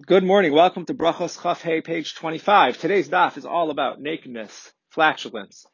Good morning. Welcome to Brachos Chaf Hey, page 25. Today's daf is all about nakedness, flatulence,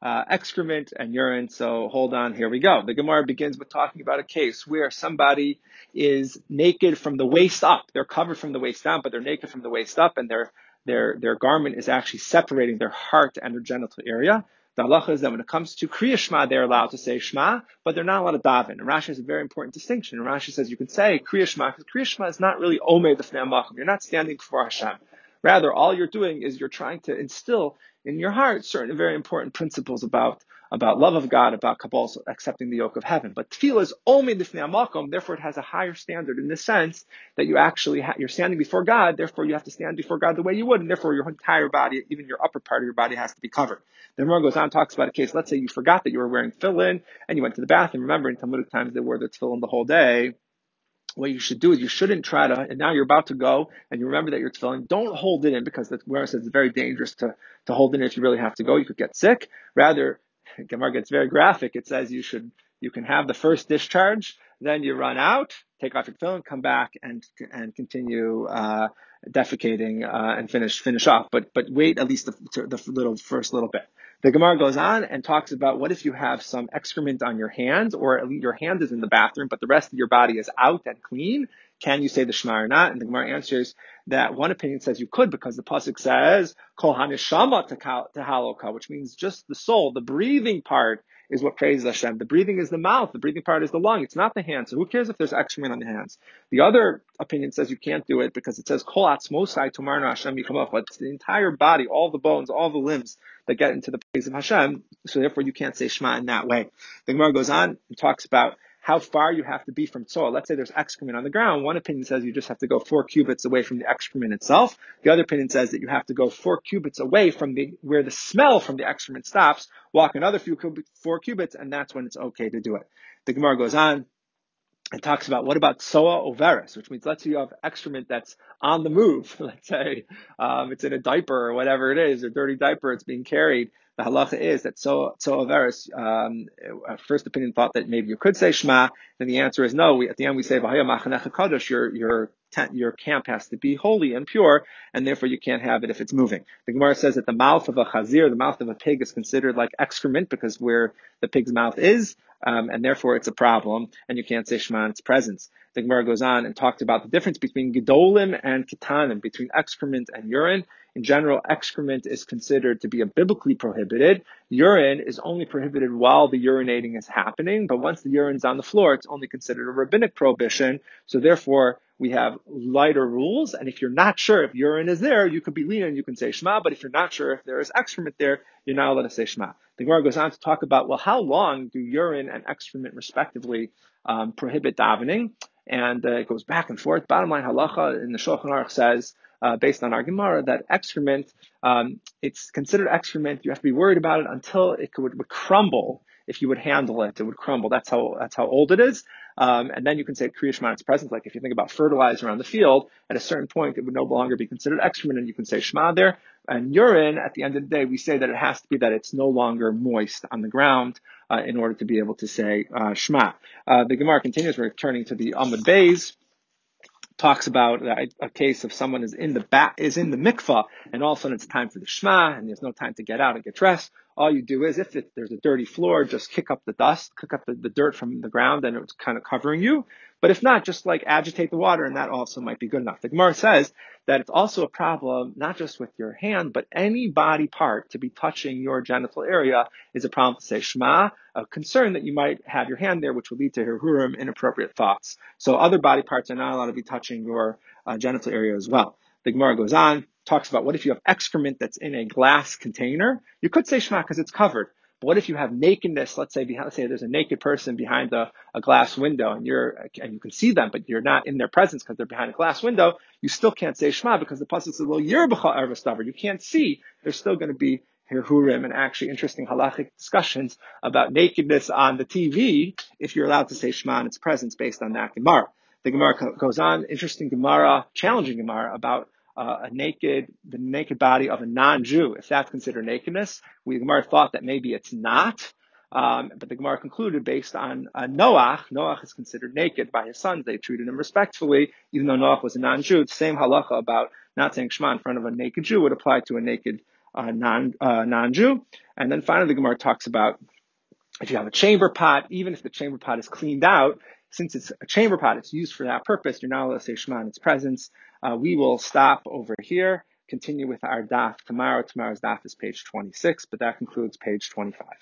uh, excrement, and urine. So hold on, here we go. The Gemara begins with talking about a case where somebody is naked from the waist up. They're covered from the waist down, but they're naked from the waist up, and their their their garment is actually separating their heart and their genital area. The halacha is that when it comes to Kriya Shema, they're allowed to say Shema, but they're not allowed to daven. And Rashi has a very important distinction. And Rashi says you can say Kriya Shema, because Kriya Shema is not really Omer the Machim. You're not standing before Hashem. Rather, all you're doing is you're trying to instill in your heart certain very important principles about about love of God, about Kabbalah, accepting the yoke of heaven. But tefillah is only the amakom, therefore it has a higher standard in the sense that you actually ha- you're standing before God, therefore you have to stand before God the way you would, and therefore your entire body, even your upper part of your body, has to be covered. The Gemara goes on and talks about a case. Let's say you forgot that you were wearing tefillin and you went to the bathroom. Remember, in Talmudic times they wore the tefillin the whole day what you should do is you shouldn't try to, and now you're about to go, and you remember that you're tefillin, don't hold it in because the Gemara says it's very dangerous to, to hold it in if you really have to go. You could get sick. Rather, Gemara gets very graphic. It says you should, you can have the first discharge, then you run out, take off your tefillin, come back and, and continue, uh, defecating, uh, and finish, finish off. But, but wait at least the, the little, first little bit. The Gemara goes on and talks about what if you have some excrement on your hands, or your hand is in the bathroom, but the rest of your body is out and clean. Can you say the Shema or not? And the Gemara answers that one opinion says you could because the pasuk says Kol Hanishama Tehaloka, which means just the soul, the breathing part is what praises Hashem. The breathing is the mouth. The breathing part is the lung. It's not the hands. So who cares if there's excrement on the hands? The other opinion says you can't do it because it says Kol Atzmosai Tomarna Hashem Yikamach. It's the entire body, all the bones, all the limbs that get into the praise of Hashem. So therefore you can't say Shema in that way. The Gemara goes on and talks about how far you have to be from soil. Let's say there's excrement on the ground. One opinion says you just have to go four cubits away from the excrement itself. The other opinion says that you have to go four cubits away from the where the smell from the excrement stops. Walk another few four cubits, and that's when it's okay to do it. The Gemara goes on and talks about what about soa ovaris, which means let's say you have excrement that's on the move. Let's say um, it's in a diaper or whatever it is, a dirty diaper, it's being carried. The halacha is that soa, so averis. Um, first opinion thought that maybe you could say shema. Then the answer is no. We, at the end we say kadosh. Your your tent, your camp has to be holy and pure, and therefore you can't have it if it's moving. The Gemara says that the mouth of a chazir, the mouth of a pig, is considered like excrement because where the pig's mouth is, um, and therefore it's a problem, and you can't say shema in its presence. The Gemara goes on and talks about the difference between gedolim and ketanim, between excrement and urine. In general, excrement is considered to be a biblically prohibited. Urine is only prohibited while the urinating is happening, but once the urine's on the floor, it's only considered a rabbinic prohibition. So therefore, we have lighter rules. And if you're not sure if urine is there, you could be lenient, and you can say Shema. But if you're not sure if there is excrement there, you're not allowed to say Shema. The Gemara goes on to talk about, well, how long do urine and excrement respectively um, prohibit davening? And uh, it goes back and forth. Bottom line halacha in the Shulchan Aruch says uh, based on our Gemara that excrement, um, it's considered excrement. You have to be worried about it until it could, would crumble. If you would handle it, it would crumble. That's how that's how old it is. Um, and then you can say Kriya Shema in its presence. Like if you think about fertilizer on the field, at a certain point it would no longer be considered excrement, and you can say Shema there. And urine, at the end of the day, we say that it has to be that it's no longer moist on the ground uh, in order to be able to say uh, Shema. Uh, the Gemara continues. We're turning to the Amud Bays talks about a, a, case of someone is in the back, is in the mikvah, and all of a sudden it's time for the shema, and there's no time to get out and get dressed. All you do is, if it, there's a dirty floor, just kick up the dust, kick up the, the dirt from the ground, and it's kind of covering you. But if not, just like agitate the water, and that also might be good enough. The Gemara says that it's also a problem, not just with your hand, but any body part to be touching your genital area is a problem to say Shema, a concern that you might have your hand there, which will lead to Hirhurim, inappropriate thoughts. So other body parts are not allowed to be touching your uh, genital area as well. The Gemara goes on, talks about what if you have excrement that's in a glass container? You could say Shema because it's covered. What if you have nakedness? Let's say, let's say there's a naked person behind a, a glass window, and you're and you can see them, but you're not in their presence because they're behind a glass window. You still can't say Shema because the pasuk says, "Lo you're uh, You can't see. There's still going to be Hirhurim and actually interesting halachic discussions about nakedness on the TV if you're allowed to say Shema in its presence based on that Gemara. The Gemara goes on, interesting Gemara, challenging Gemara about uh, a naked, the naked body of a non-Jew, if that's considered nakedness. We Gemara thought that maybe it's not. Um, but the Gemara concluded based on uh, Noach, Noach is considered naked by his sons. They treated him respectfully, even though Noach was a non-Jew. The same halacha about not saying Shema in front of a naked Jew would apply to a naked uh, non uh, non-Jew. And then finally, the Gemara talks about if you have a chamber pot, even if the chamber pot is cleaned out, since it's a chamber pot, it's used for that purpose. You're not allowed to say Shema in its presence. Uh, we will stop over here continue with our daf tomorrow. Tomorrow's daf is page 26, but that concludes page 25.